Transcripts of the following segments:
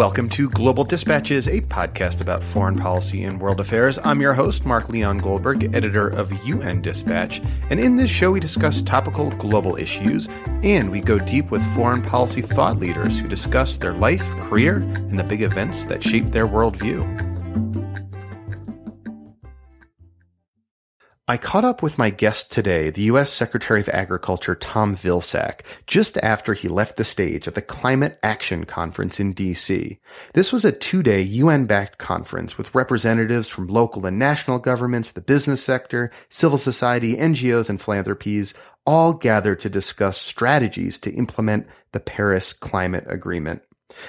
Welcome to Global Dispatches, a podcast about foreign policy and world affairs. I'm your host, Mark Leon Goldberg, editor of UN Dispatch. And in this show, we discuss topical global issues and we go deep with foreign policy thought leaders who discuss their life, career, and the big events that shape their worldview. I caught up with my guest today, the U.S. Secretary of Agriculture Tom Vilsack, just after he left the stage at the Climate Action Conference in D.C. This was a two-day UN-backed conference with representatives from local and national governments, the business sector, civil society, NGOs, and philanthropies, all gathered to discuss strategies to implement the Paris Climate Agreement.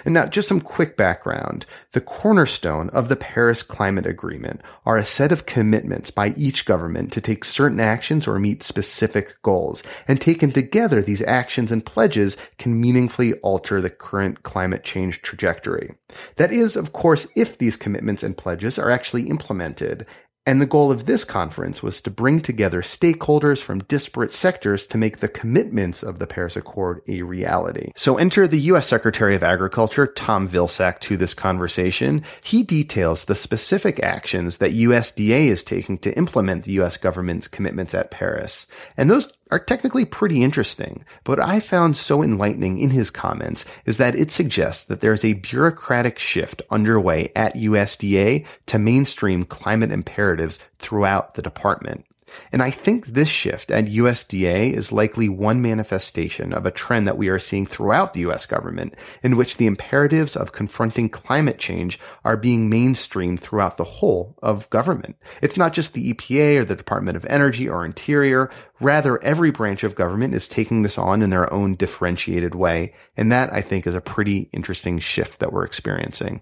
And now, just some quick background. The cornerstone of the Paris Climate Agreement are a set of commitments by each government to take certain actions or meet specific goals. And taken together, these actions and pledges can meaningfully alter the current climate change trajectory. That is, of course, if these commitments and pledges are actually implemented. And the goal of this conference was to bring together stakeholders from disparate sectors to make the commitments of the Paris Accord a reality. So enter the U.S. Secretary of Agriculture, Tom Vilsack, to this conversation. He details the specific actions that USDA is taking to implement the U.S. government's commitments at Paris. And those are technically pretty interesting, but what I found so enlightening in his comments is that it suggests that there's a bureaucratic shift underway at USDA to mainstream climate imperatives throughout the department. And I think this shift at USDA is likely one manifestation of a trend that we are seeing throughout the US government, in which the imperatives of confronting climate change are being mainstreamed throughout the whole of government. It's not just the EPA or the Department of Energy or Interior. Rather, every branch of government is taking this on in their own differentiated way. And that, I think, is a pretty interesting shift that we're experiencing.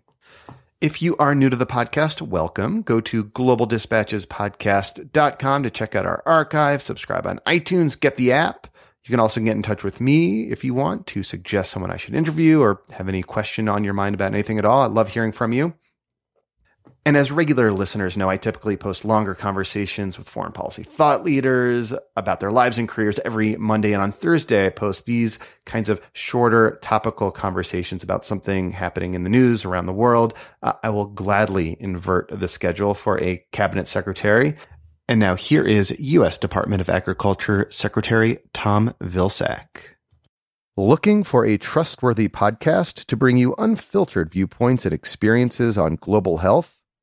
If you are new to the podcast, welcome. Go to globaldispatchespodcast.com to check out our archive, subscribe on iTunes, get the app. You can also get in touch with me if you want to suggest someone I should interview or have any question on your mind about anything at all. I love hearing from you. And as regular listeners know, I typically post longer conversations with foreign policy thought leaders about their lives and careers every Monday. And on Thursday, I post these kinds of shorter topical conversations about something happening in the news around the world. Uh, I will gladly invert the schedule for a cabinet secretary. And now here is U.S. Department of Agriculture Secretary Tom Vilsack. Looking for a trustworthy podcast to bring you unfiltered viewpoints and experiences on global health?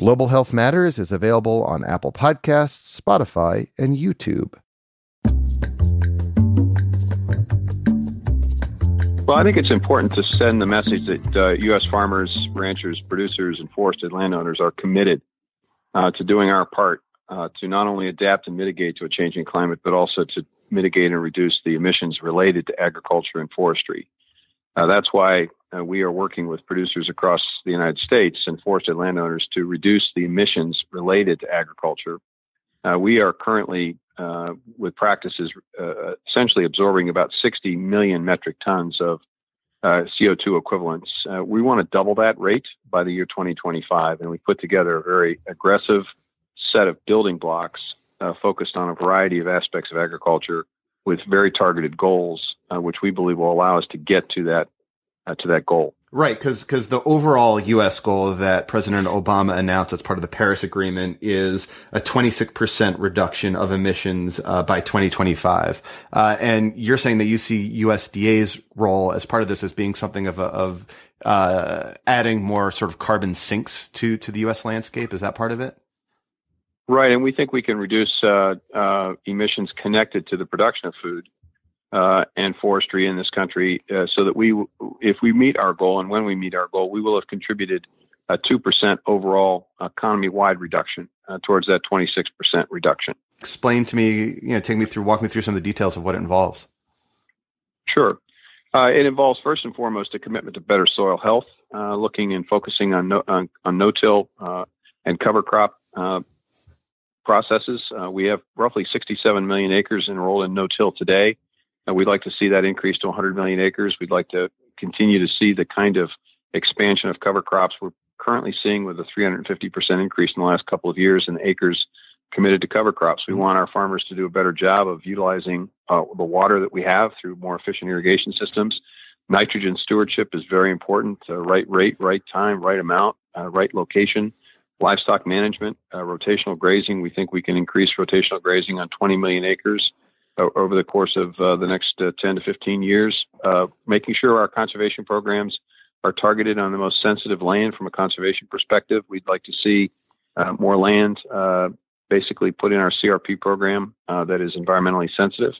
Global Health Matters is available on Apple Podcasts, Spotify, and YouTube. Well, I think it's important to send the message that uh, U.S. farmers, ranchers, producers, and forested landowners are committed uh, to doing our part uh, to not only adapt and mitigate to a changing climate, but also to mitigate and reduce the emissions related to agriculture and forestry. Uh, that's why uh, we are working with producers across the United States and forested landowners to reduce the emissions related to agriculture. Uh, we are currently, uh, with practices, uh, essentially absorbing about 60 million metric tons of uh, CO2 equivalents. Uh, we want to double that rate by the year 2025, and we put together a very aggressive set of building blocks focused on a variety of aspects of agriculture with very targeted goals, which we believe will allow us to get to that uh, to that goal. Right, because because the overall U.S. goal that President Obama announced as part of the Paris Agreement is a 26 percent reduction of emissions uh, by 2025, uh, and you're saying that you see USDA's role as part of this as being something of a, of uh, adding more sort of carbon sinks to to the U.S. landscape. Is that part of it? Right, and we think we can reduce uh, uh, emissions connected to the production of food uh, and forestry in this country, uh, so that we, if we meet our goal and when we meet our goal, we will have contributed a two percent overall economy-wide reduction uh, towards that twenty-six percent reduction. Explain to me, you know, take me through, walk me through some of the details of what it involves. Sure. Uh, it involves first and foremost a commitment to better soil health, uh, looking and focusing on no, on, on no-till uh, and cover crop uh, processes. Uh, we have roughly 67 million acres enrolled in no-till today. And we'd like to see that increase to 100 million acres. We'd like to continue to see the kind of expansion of cover crops we're currently seeing with a 350% increase in the last couple of years in acres committed to cover crops. We want our farmers to do a better job of utilizing uh, the water that we have through more efficient irrigation systems. Nitrogen stewardship is very important. Uh, right rate, right time, right amount, uh, right location. Livestock management, uh, rotational grazing. We think we can increase rotational grazing on 20 million acres uh, over the course of uh, the next 10 to 15 years. making sure our conservation programs are targeted on the most sensitive land from a conservation perspective. We'd like to see more land basically put in our CRP program uh, that is environmentally sensitive.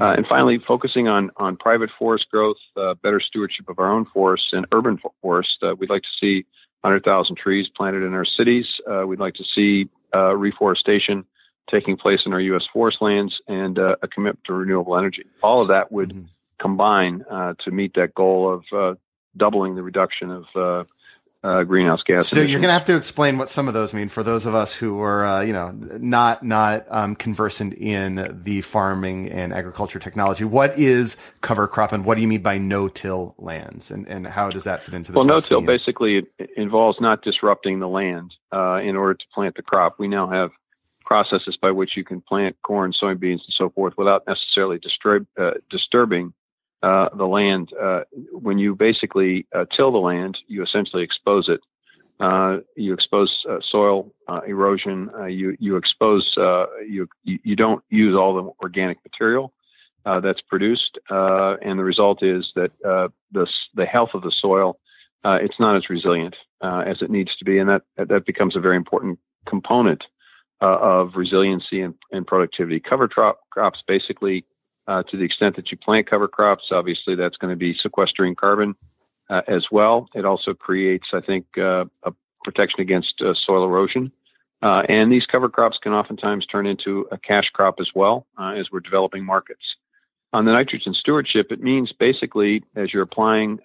Uh, and finally, focusing on, on private forest growth, uh, better stewardship of our own forests and urban forests. Uh, we'd like to see 100,000 trees planted in our cities. Uh, we'd like to see uh, reforestation taking place in our U.S. forest lands and a commitment to renewable energy. All of that would mm-hmm. combine to meet that goal of doubling the reduction of uh, greenhouse gas. So emissions. you're going to have to explain what some of those mean for those of us who are, uh, you know, not not um, conversant in the farming and agriculture technology. What is cover crop, and what do you mean by no-till lands, and and how does that fit into this? Well, no-till basically involves not disrupting the land uh, in order to plant the crop. We now have processes by which you can plant corn, soybeans, and so forth without necessarily disturb, uh, disturbing uh, the land. Uh, when you basically uh, till the land, you essentially expose it. Uh, you expose uh, soil erosion. you you expose you you don't use all the organic material that's produced, and the result is that the the health of the soil it's not as resilient as it needs to be, and that that becomes a very important component of resiliency and, and productivity. Cover crops basically uh, to the extent that you plant cover crops. Obviously, that's going to be sequestering carbon uh, as well. It also creates, I think, uh, a protection against uh, soil erosion. Uh, and these cover crops can oftentimes turn into a cash crop as well uh, as we're developing markets. On the nitrogen stewardship, it means basically as you're applying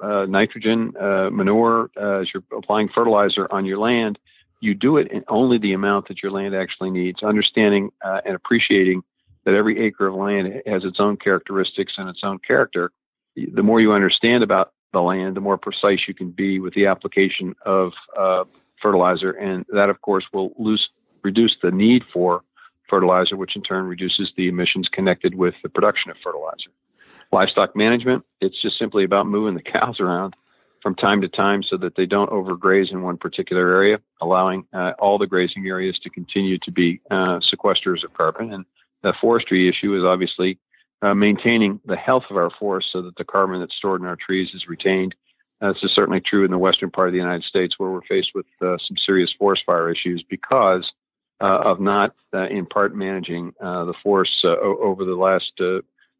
nitrogen, manure, as you're applying fertilizer on your land, you do it in only the amount that your land actually needs, understanding and appreciating that every acre of land has its own characteristics and its own character. The more you understand about the land, the more precise you can be with the application of uh, fertilizer, and that, of course, will reduce the need for fertilizer, which in turn reduces the emissions connected with the production of fertilizer. Livestock management, it's just simply about moving the cows around from time to time so that they don't overgraze in one particular area, allowing uh, all the grazing areas to continue to be uh, sequesters of carbon and the forestry issue is obviously uh, maintaining the health of our forests so that the carbon that's stored in our trees is retained. Uh, this is certainly true in the western part of the United States, where we're faced with uh, some serious forest fire issues because uh, of not, in part, managing the forests over the last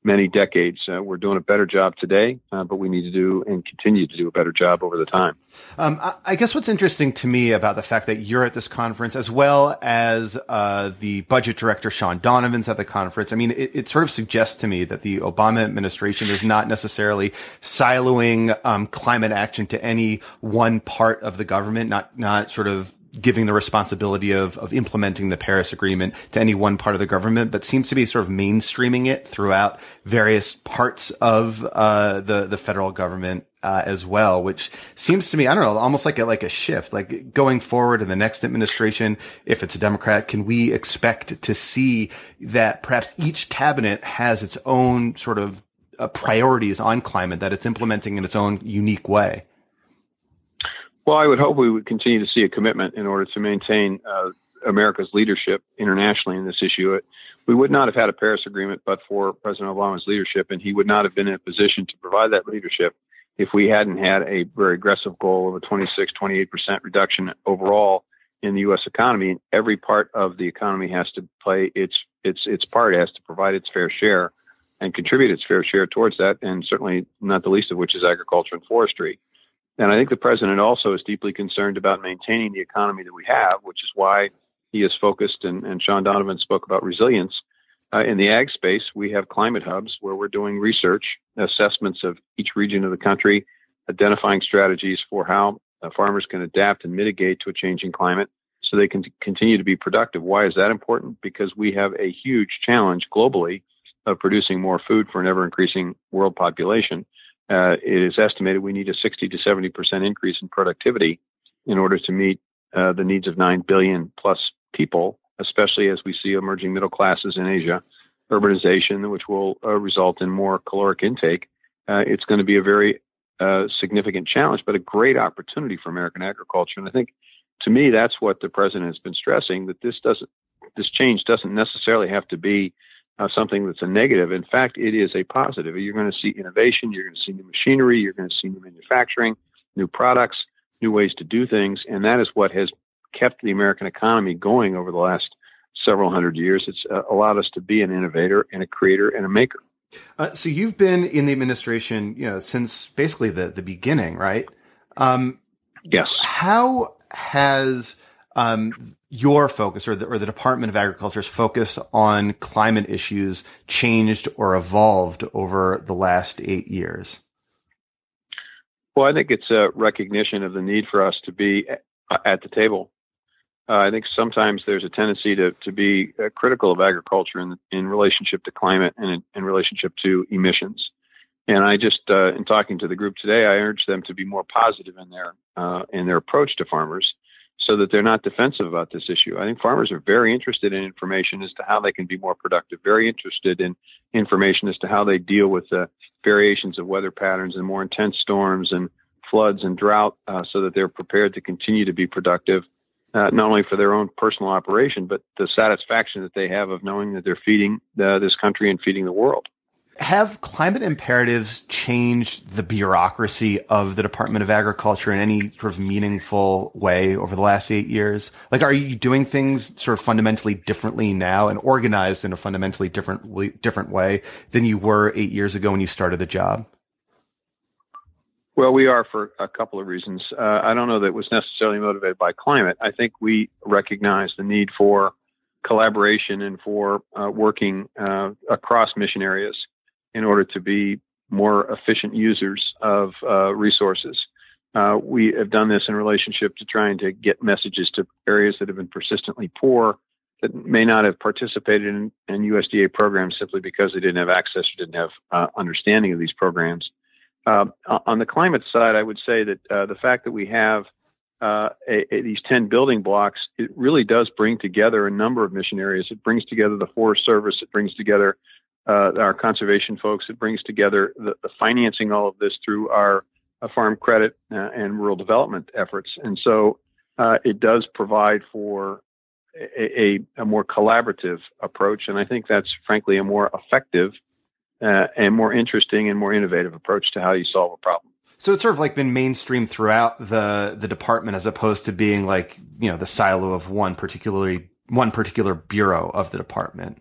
many decades. Uh, we're doing a better job today, uh, but we need to do and continue to do a better job over the time. Um, I guess what's interesting to me about the fact that you're at this conference, as well as uh, the budget director Shaun Donovan's at the conference, I mean, it, it, sort of suggests to me that the Obama administration is not necessarily siloing um, climate action to any one part of the government, not not sort of giving the responsibility of, of implementing the Paris Agreement to any one part of the government, but seems to be sort of mainstreaming it throughout various parts of uh, the the federal government uh, as well, which seems to me, I don't know, almost like a, like a shift. Like going forward in the next administration, if it's a Democrat, can we expect to see that perhaps each cabinet has its own sort of uh, priorities on climate that it's implementing in its own unique way? Well, I would hope we would continue to see a commitment in order to maintain uh, America's leadership internationally in this issue. We would not have had a Paris Agreement but for President Obama's leadership, and he would not have been in a position to provide that leadership if we hadn't had a very aggressive goal of a 26, 28% reduction overall in the U.S. economy. And every part of the economy has to play its its its part, it has to provide its fair share and contribute its fair share towards that, and certainly not the least of which is agriculture and forestry. And I think the president also is deeply concerned about maintaining the economy that we have, which is why he is focused, and, and Shaun Donovan spoke about resilience. Uh, in the ag space, we have climate hubs where we're doing research, assessments of each region of the country, identifying strategies for how uh, farmers can adapt and mitigate to a changing climate so they can t- continue to be productive. Why is that important? Because we have a huge challenge globally of producing more food for an ever increasing world population. Uh, it is estimated we need a 60 to 70 percent increase in productivity in order to meet uh, the needs of 9 billion plus people, especially as we see emerging middle classes in Asia, urbanization, which will uh, result in more caloric intake. Uh, it's going to be a very uh, significant challenge, but a great opportunity for American agriculture. And I think, to me, that's what the president has been stressing that this doesn't, this change doesn't necessarily have to be uh, something that's a negative. In fact, it is a positive. You're going to see innovation. You're going to see new machinery. You're going to see new manufacturing, new products, new ways to do things, and that is what has kept the American economy going over the last several hundred years. It's uh, allowed us to be an innovator and a creator and a maker. Uh, so you've been in the administration, you know, since basically the the beginning, right? Um, yes. How has um, your focus or the, or the Department of Agriculture's focus on climate issues changed or evolved over the last eight years? Well, I think it's a recognition of the need for us to be at the table. Uh, I think sometimes there's a tendency to, to be uh, critical of agriculture in, in relationship to climate and in, in relationship to emissions. And I just, uh, in talking to the group today, I urge them to be more positive in their uh, in their approach to farmers so that they're not defensive about this issue. I think farmers are very interested in information as to how they can be more productive, very interested in information as to how they deal with the variations of weather patterns and more intense storms and floods and drought uh, so that they're prepared to continue to be productive, uh, not only for their own personal operation, but the satisfaction that they have of knowing that they're feeding uh, this country and feeding the world have climate imperatives changed the bureaucracy of the Department of Agriculture in any sort of meaningful way over the last eight years? Like, are you doing things sort of fundamentally differently now and organized in a fundamentally different different way than you were eight years ago when you started the job? Well, we are for a couple of reasons. Uh, I don't know that it was necessarily motivated by climate. I think we recognize the need for collaboration and for uh, working uh, across mission areas in order to be more efficient users of uh, resources. Uh, we have done this in relationship to trying to get messages to areas that have been persistently poor that may not have participated in, in USDA programs simply because they didn't have access or didn't have uh, understanding of these programs. Uh, on the climate side, I would say that uh, the fact that we have uh, a, a, these 10 building blocks, it really does bring together a number of mission areas. It brings together the Forest Service, it brings together uh, our conservation folks. It brings together the, the, financing all of this through our uh, farm credit uh, and rural development efforts. And so uh, it does provide for a, a, a, more collaborative approach. And I think that's frankly a more effective uh, and more interesting and more innovative approach to how you solve a problem. So it's sort of like been mainstream throughout the the department as opposed to being like, you know, the silo of one particularly one particular bureau of the department.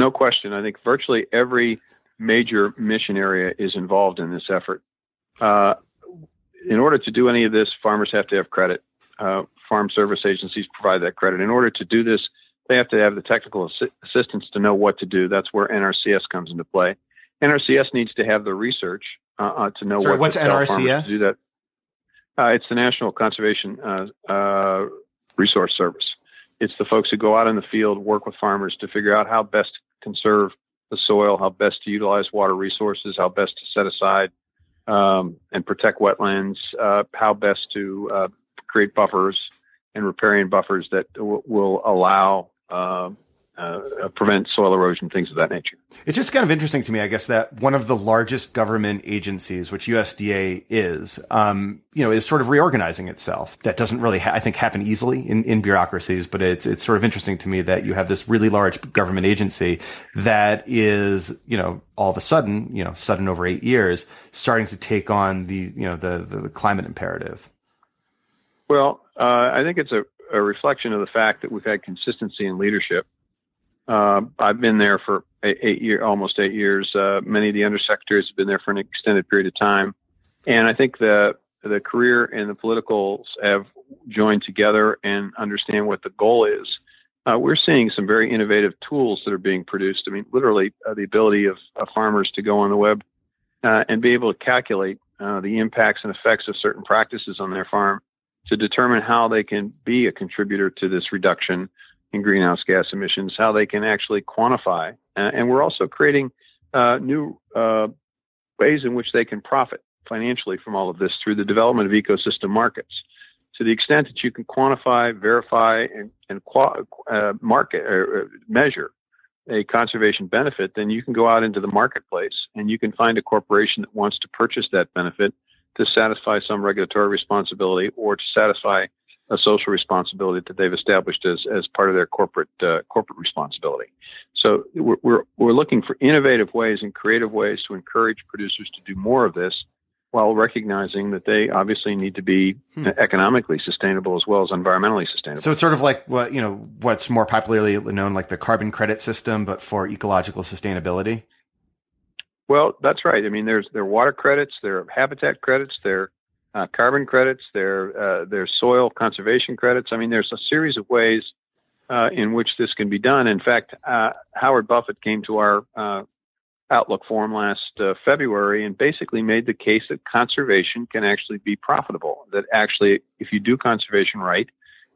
No question. I think virtually every major mission area is involved in this effort. Uh, in order to do any of this, farmers have to have credit. Uh, farm service agencies provide that credit. In order to do this, they have to have the technical assi- assistance to know what to do. That's where NRCS comes into play. NRCS needs to have the research uh, uh to know Sorry, what what's to NRCS? To do that. Uh, it's the National Conservation uh, Resource Service. It's the folks who go out in the field, work with farmers to figure out how best conserve the soil, how best to utilize water resources, how best to set aside um, and protect wetlands, uh, how best to uh, create buffers and riparian buffers that w- will allow uh, prevent soil erosion, things of that nature. It's just kind of interesting to me, I guess, that one of the largest government agencies, which USDA is, um, you know, is sort of reorganizing itself. That doesn't really, ha- I think, happen easily in, in bureaucracies, but it's it's sort of interesting to me that you have this really large government agency that is, you know, all of a sudden, you know, sudden over eight years, starting to take on the, you know, the the, the climate imperative. Well, uh, I think it's a, a reflection of the fact that we've had consistency in leadership uh, I've been there for eight, eight year, almost eight years. Uh, many of the undersecretaries have been there for an extended period of time, and I think the the career and the politicals have joined together and understand what the goal is. uh, we're seeing some very innovative tools that are being produced. I mean, literally, uh, the ability of, of, farmers to go on the web uh, and be able to calculate uh, the impacts and effects of certain practices on their farm to determine how they can be a contributor to this reduction in greenhouse gas emissions, how they can actually quantify. Uh, and we're also creating uh, new ways in which they can profit financially from all of this through the development of ecosystem markets to the extent that you can quantify, verify, and, and uh, market or uh, measure a conservation benefit, then you can go out into the marketplace and you can find a corporation that wants to purchase that benefit to satisfy some regulatory responsibility or to satisfy a social responsibility that they've established as, as part of their corporate uh, corporate responsibility. So we're, we're, we're looking for innovative ways and creative ways to encourage producers to do more of this while recognizing that they obviously need to be hmm. economically sustainable as well as environmentally sustainable. So it's sort of like what you know what's more popularly known like the carbon credit system, but for ecological sustainability. Well, that's right. I mean, there's there are water credits, there are habitat credits, there uh, carbon credits, there uh, there's soil conservation credits. I mean, there's a series of ways uh, in which this can be done. In fact, uh, Howard Buffett came to our uh, Outlook Forum last uh, February and basically made the case that conservation can actually be profitable. That actually, if you do conservation right,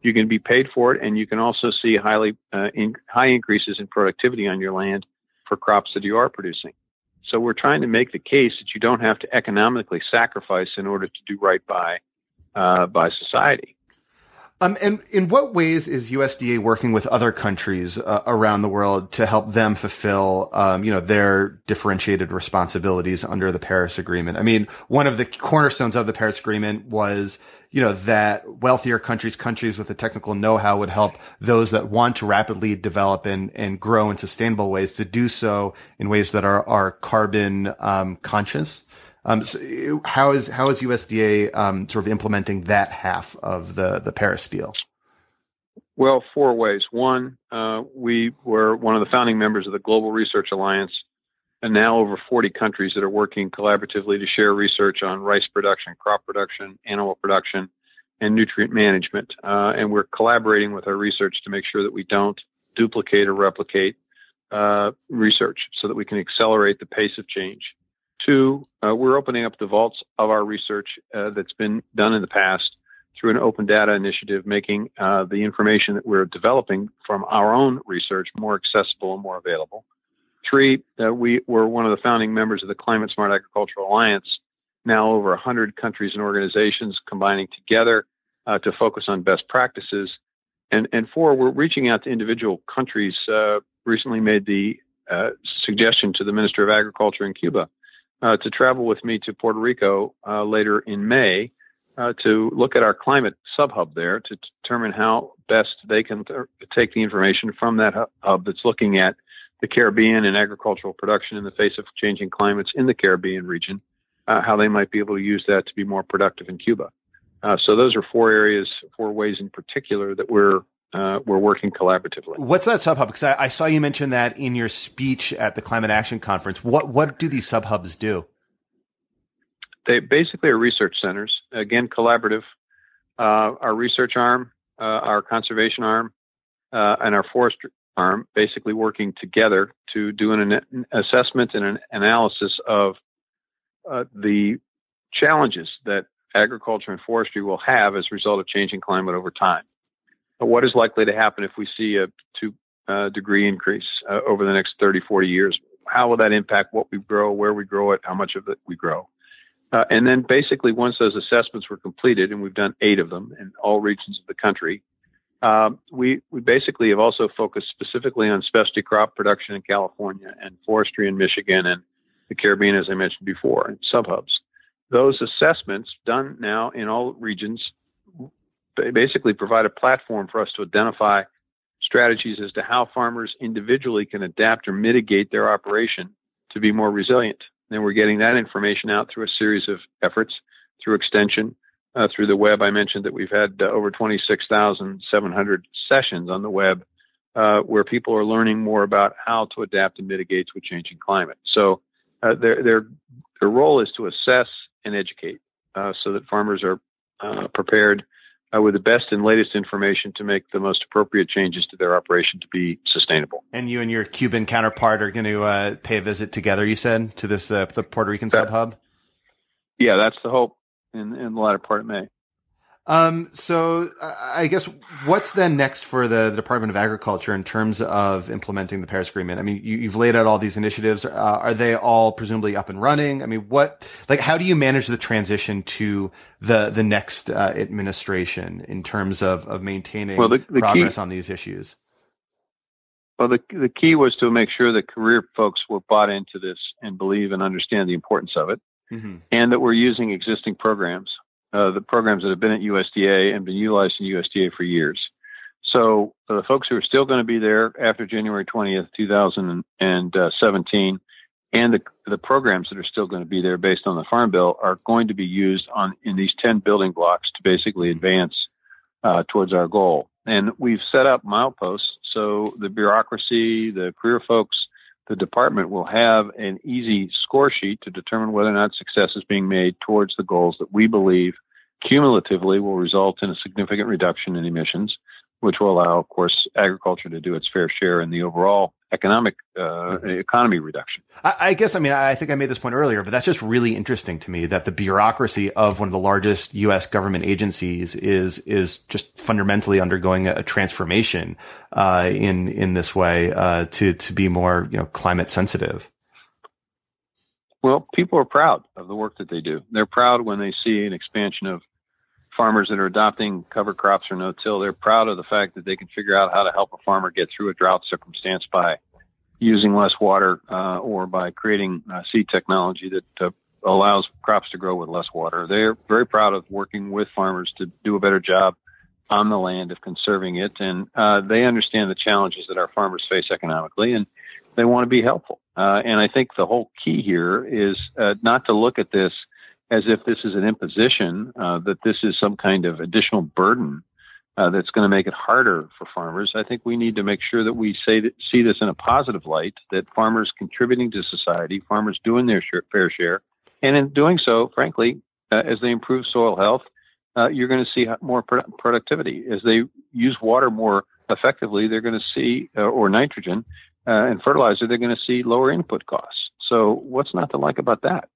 you can be paid for it, and you can also see highly in, high increases in productivity on your land for crops that you are producing. So we're trying to make the case that you don't have to economically sacrifice in order to do right by uh, by society. Um, and in what ways is USDA working with other countries uh, around the world to help them fulfill, um, you know, their differentiated responsibilities under the Paris Agreement? I mean, one of the cornerstones of the Paris Agreement was, you know, that wealthier countries, countries with the technical know-how would help those that want to rapidly develop and, and grow in sustainable ways to do so in ways that are, are carbon, um, conscious. Um, so how is how is USDA um, sort of implementing that half of the the Paris deal? Well, four ways. One, uh, we were one of the founding members of the Global Research Alliance, and now over 40 countries that are working collaboratively to share research on rice production, crop production, animal production, and nutrient management. Uh, and we're collaborating with our research to make sure that we don't duplicate or replicate uh, research so that we can accelerate the pace of change. Two, uh, we're opening up the vaults of our research uh, that's been done in the past through an open data initiative, making uh, the information that we're developing from our own research more accessible and more available. Three, uh, we were one of the founding members of the Climate Smart Agricultural Alliance, now over 100 countries and organizations combining together uh, to focus on best practices. And, and four, we're reaching out to individual countries. Uh, recently made the suggestion to the Minister of Agriculture in Cuba uh, to travel with me to Puerto Rico uh, later in May uh, to look at our climate subhub there to determine how best they can th- take the information from that hub that's looking at the Caribbean and agricultural production in the face of changing climates in the Caribbean region, uh, how they might be able to use that to be more productive in Cuba. Uh, so those are four areas, four ways in particular that we're uh, we're working collaboratively. What's that subhub? Because I, I, saw you mention that in your speech at the Climate Action Conference. What what do these subhubs do? They basically are research centers. Again, collaborative. Uh, our research arm, uh, our conservation arm, uh, and our forest arm basically working together to do an, an assessment and an analysis of uh, the challenges that agriculture and forestry will have as a result of changing climate over time what is likely to happen if we see a two uh, degree increase uh, over the next 30, 40 years? How will that impact what we grow, where we grow it, how much of it we grow? Uh, and then basically, once those assessments were completed, and we've done eight of them in all regions of the country, um, we, we basically have also focused specifically on specialty crop production in California and forestry in Michigan and the Caribbean, as I mentioned before, and subhubs. Those assessments done now in all regions basically provide a platform for us to identify strategies as to how farmers individually can adapt or mitigate their operation to be more resilient. And we're getting that information out through a series of efforts, through extension, uh, through the web. I mentioned that we've had uh, over 26,700 sessions on the web uh, where people are learning more about how to adapt and mitigate to a changing climate. So uh, their, their, their role is to assess and educate uh, so that farmers are uh, prepared uh, with the best and latest information to make the most appropriate changes to their operation to be sustainable. And you and your Cuban counterpart are going to uh, pay a visit together, you said, to this uh, the Puerto Rican sub hub? Yeah, that's the hope in, in the latter part of May. Um, so I guess what's then next for the, the, Department of Agriculture in terms of implementing the Paris Agreement? I mean, you, have laid out all these initiatives. Uh, are they all presumably up and running? I mean, what, like, how do you manage the transition to the, the next uh, administration in terms of, of maintaining well, the, the progress key, on these issues? Well, the, the key was to make sure that career folks were bought into this and believe and understand the importance of it. Mm-hmm. And that we're using existing programs uh, the programs that have been at USDA and been utilized in USDA for years. So the folks who are still going to be there after January 20th, 2017, and the, the programs that are still going to be there based on the Farm Bill are going to be used on in these 10 building blocks to basically advance uh, towards our goal. And we've set up mileposts so the bureaucracy, the career folks, the department will have an easy score sheet to determine whether or not success is being made towards the goals that we believe cumulatively will result in a significant reduction in emissions, which will allow, of course, agriculture to do its fair share in the overall economic uh, mm-hmm. economy reduction. I, I, guess I mean I think I made this point earlier, but that's just really interesting to me that the bureaucracy of one of the largest U.S. government agencies is is just fundamentally undergoing a, a transformation uh, in in this way uh, to to be more you know climate sensitive. Well, people are proud of the work that they do. They're proud when they see an expansion of farmers that are adopting cover crops or no-till. They're proud of the fact that they can figure out how to help a farmer get through a drought circumstance by using less water uh, or by creating uh, seed technology that uh, allows crops to grow with less water. They're very proud of working with farmers to do a better job on the land of conserving it, and uh, they understand the challenges that our farmers face economically, and they want to be helpful. Uh, and I think the whole key here is uh, not to look at this as if this is an imposition, uh, that this is some kind of additional burden uh, that's going to make it harder for farmers. I think we need to make sure that we say that, see this in a positive light, that farmers contributing to society, farmers doing their share, fair share, and in doing so, frankly, uh, as they improve soil health, uh, you're going to see more pro- productivity. As they use water more effectively, they're going to see, uh, or nitrogen uh, and fertilizer, they're going to see lower input costs. So, what's not to like about that?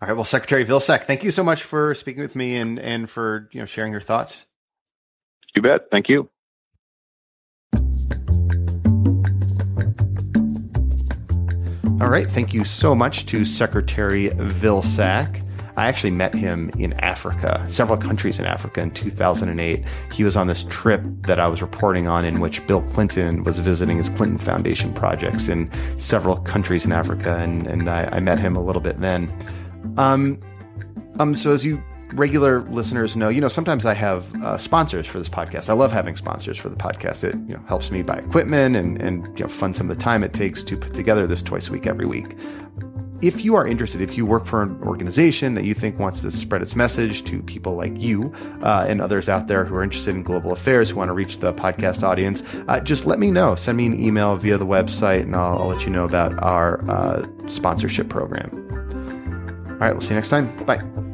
All right. Well, Secretary Vilsack, thank you so much for speaking with me and, and for you know sharing your thoughts. You bet. Thank you. All right. Thank you so much to Secretary Vilsack. I actually met him in Africa, several countries in Africa in 2008. He was on this trip that I was reporting on in which Bill Clinton was visiting his Clinton Foundation projects in several countries in Africa, and, and I, I met him a little bit then. Um, um, so as you regular listeners know, you know, sometimes I have uh, sponsors for this podcast. I love having sponsors for the podcast. It you know helps me buy equipment and and you know fund some of the time it takes to put together this twice a week every week. If you are interested, if you work for an organization that you think wants to spread its message to people like you uh, and others out there who are interested in global affairs, who want to reach the podcast audience, uh, just let me know. Send me an email via the website, and I'll, I'll let you know about our uh, sponsorship program. All right, we'll see you next time. Bye.